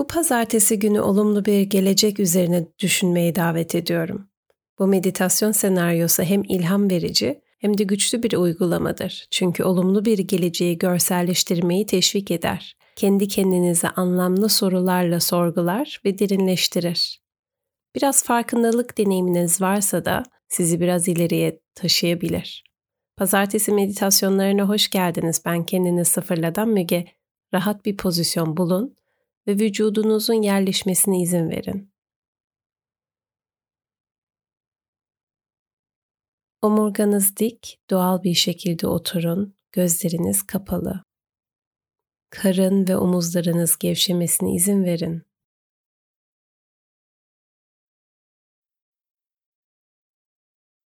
Bu pazartesi günü olumlu bir gelecek üzerine düşünmeyi davet ediyorum. Bu meditasyon senaryosu hem ilham verici hem de güçlü bir uygulamadır. Çünkü olumlu bir geleceği görselleştirmeyi teşvik eder. Kendi kendinize anlamlı sorularla sorgular ve derinleştirir. Biraz farkındalık deneyiminiz varsa da sizi biraz ileriye taşıyabilir. Pazartesi meditasyonlarına hoş geldiniz. Ben kendini sıfırladan Müge. Rahat bir pozisyon bulun ve vücudunuzun yerleşmesine izin verin. Omurganız dik, doğal bir şekilde oturun, gözleriniz kapalı. Karın ve omuzlarınız gevşemesine izin verin.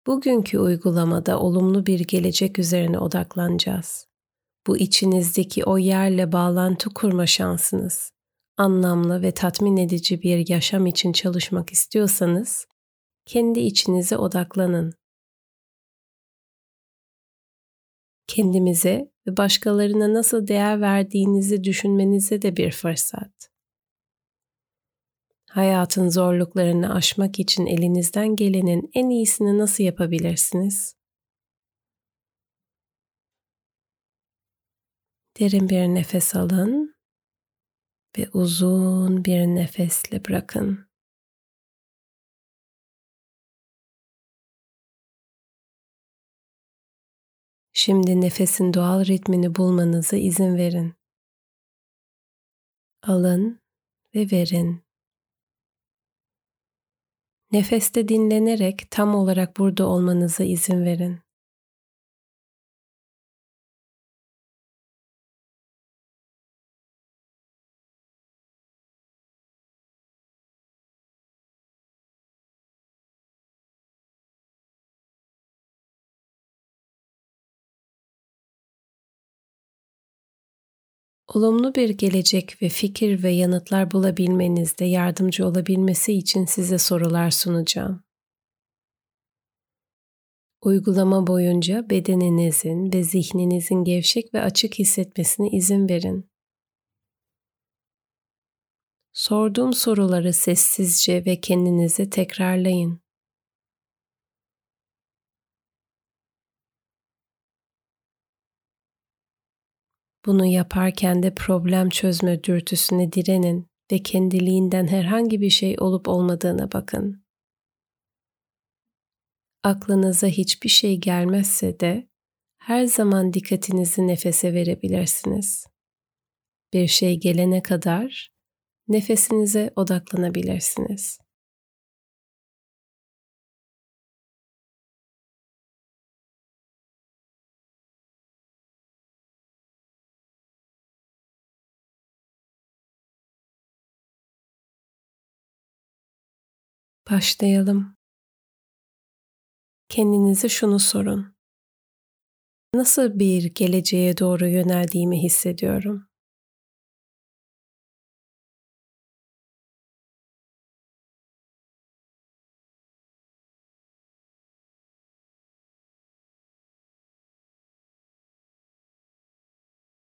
Bugünkü uygulamada olumlu bir gelecek üzerine odaklanacağız. Bu içinizdeki o yerle bağlantı kurma şansınız. Anlamlı ve tatmin edici bir yaşam için çalışmak istiyorsanız kendi içinize odaklanın. Kendimize ve başkalarına nasıl değer verdiğinizi düşünmenize de bir fırsat. Hayatın zorluklarını aşmak için elinizden gelenin en iyisini nasıl yapabilirsiniz? Derin bir nefes alın ve uzun bir nefesle bırakın. Şimdi nefesin doğal ritmini bulmanıza izin verin. Alın ve verin. Nefeste dinlenerek tam olarak burada olmanıza izin verin. Olumlu bir gelecek ve fikir ve yanıtlar bulabilmenizde yardımcı olabilmesi için size sorular sunacağım. Uygulama boyunca bedeninizin ve zihninizin gevşek ve açık hissetmesine izin verin. Sorduğum soruları sessizce ve kendinize tekrarlayın. Bunu yaparken de problem çözme dürtüsüne direnin ve kendiliğinden herhangi bir şey olup olmadığına bakın. Aklınıza hiçbir şey gelmezse de her zaman dikkatinizi nefese verebilirsiniz. Bir şey gelene kadar nefesinize odaklanabilirsiniz. Başlayalım. Kendinize şunu sorun. Nasıl bir geleceğe doğru yöneldiğimi hissediyorum?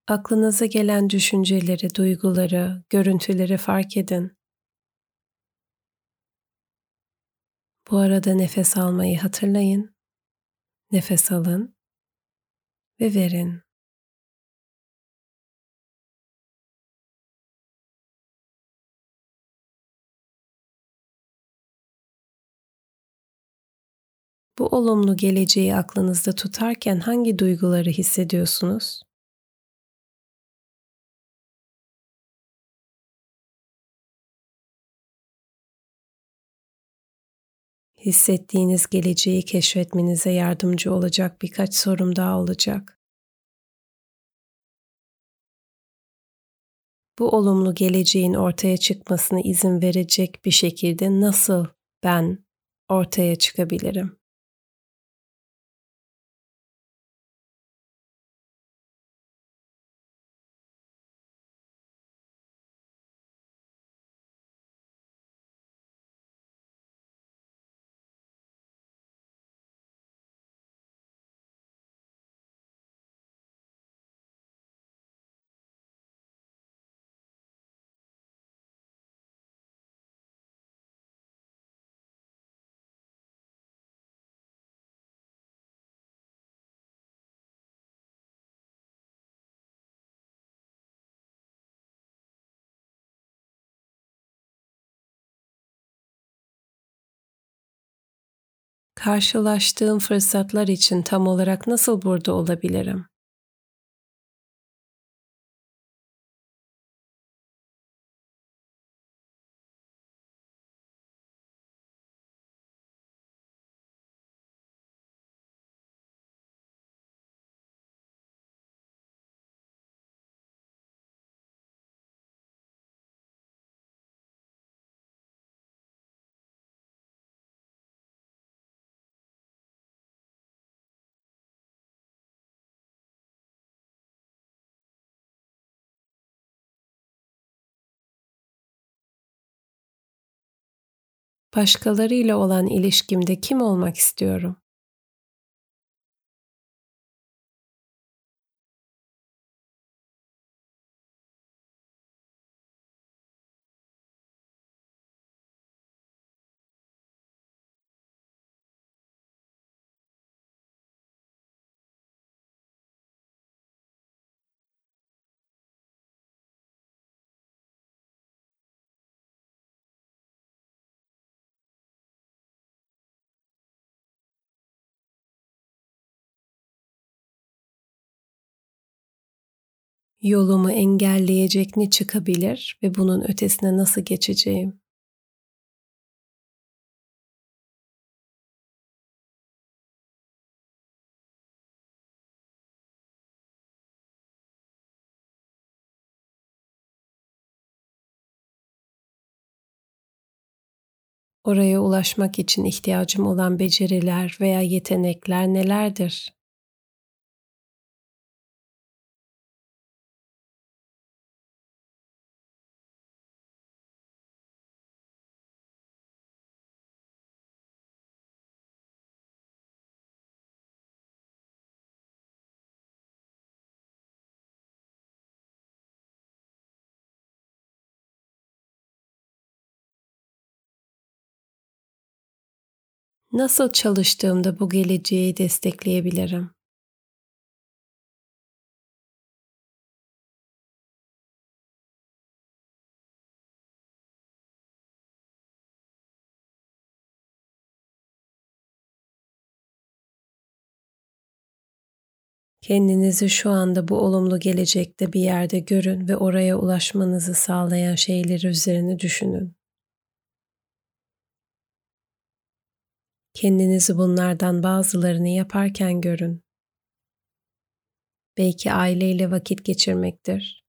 Aklınıza gelen düşünceleri, duyguları, görüntüleri fark edin. Bu arada nefes almayı hatırlayın. Nefes alın ve verin. Bu olumlu geleceği aklınızda tutarken hangi duyguları hissediyorsunuz? Hissettiğiniz geleceği keşfetmenize yardımcı olacak birkaç sorum daha olacak. Bu olumlu geleceğin ortaya çıkmasına izin verecek bir şekilde nasıl ben ortaya çıkabilirim? Karşılaştığım fırsatlar için tam olarak nasıl burada olabilirim? Başkalarıyla olan ilişkimde kim olmak istiyorum? Yolumu engelleyecek ne çıkabilir ve bunun ötesine nasıl geçeceğim? Oraya ulaşmak için ihtiyacım olan beceriler veya yetenekler nelerdir? Nasıl çalıştığımda bu geleceği destekleyebilirim? Kendinizi şu anda bu olumlu gelecekte bir yerde görün ve oraya ulaşmanızı sağlayan şeyleri üzerine düşünün. Kendinizi bunlardan bazılarını yaparken görün. Belki aileyle vakit geçirmektir.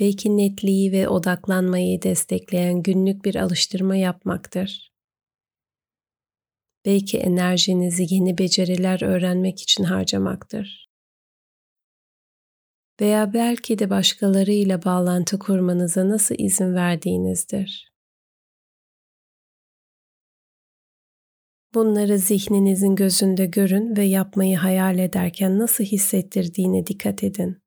Belki netliği ve odaklanmayı destekleyen günlük bir alıştırma yapmaktır. Belki enerjinizi yeni beceriler öğrenmek için harcamaktır. Veya belki de başkalarıyla bağlantı kurmanıza nasıl izin verdiğinizdir. Bunları zihninizin gözünde görün ve yapmayı hayal ederken nasıl hissettirdiğine dikkat edin.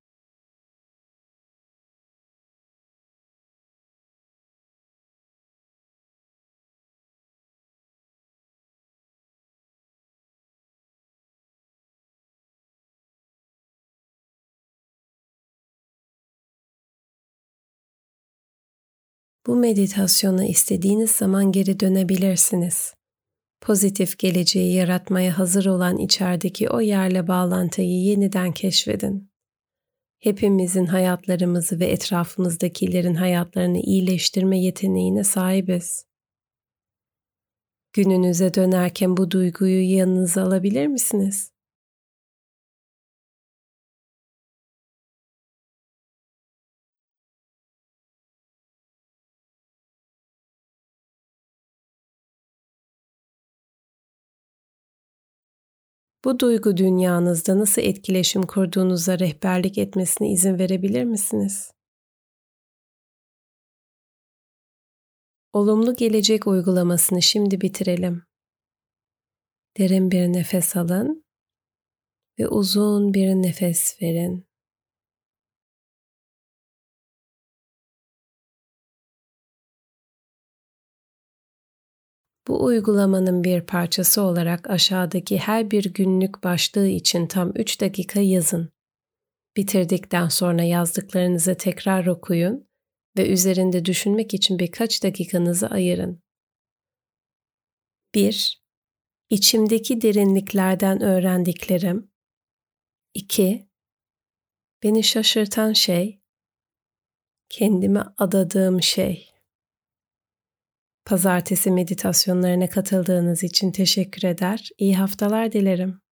Bu meditasyona istediğiniz zaman geri dönebilirsiniz pozitif geleceği yaratmaya hazır olan içerideki o yerle bağlantıyı yeniden keşfedin. Hepimizin hayatlarımızı ve etrafımızdakilerin hayatlarını iyileştirme yeteneğine sahibiz. Gününüze dönerken bu duyguyu yanınıza alabilir misiniz? Bu duygu dünyanızda nasıl etkileşim kurduğunuza rehberlik etmesine izin verebilir misiniz? Olumlu gelecek uygulamasını şimdi bitirelim. Derin bir nefes alın ve uzun bir nefes verin. Bu uygulamanın bir parçası olarak aşağıdaki her bir günlük başlığı için tam 3 dakika yazın. Bitirdikten sonra yazdıklarınızı tekrar okuyun ve üzerinde düşünmek için birkaç dakikanızı ayırın. 1. İçimdeki derinliklerden öğrendiklerim. 2. Beni şaşırtan şey, kendime adadığım şey. Pazartesi meditasyonlarına katıldığınız için teşekkür eder. İyi haftalar dilerim.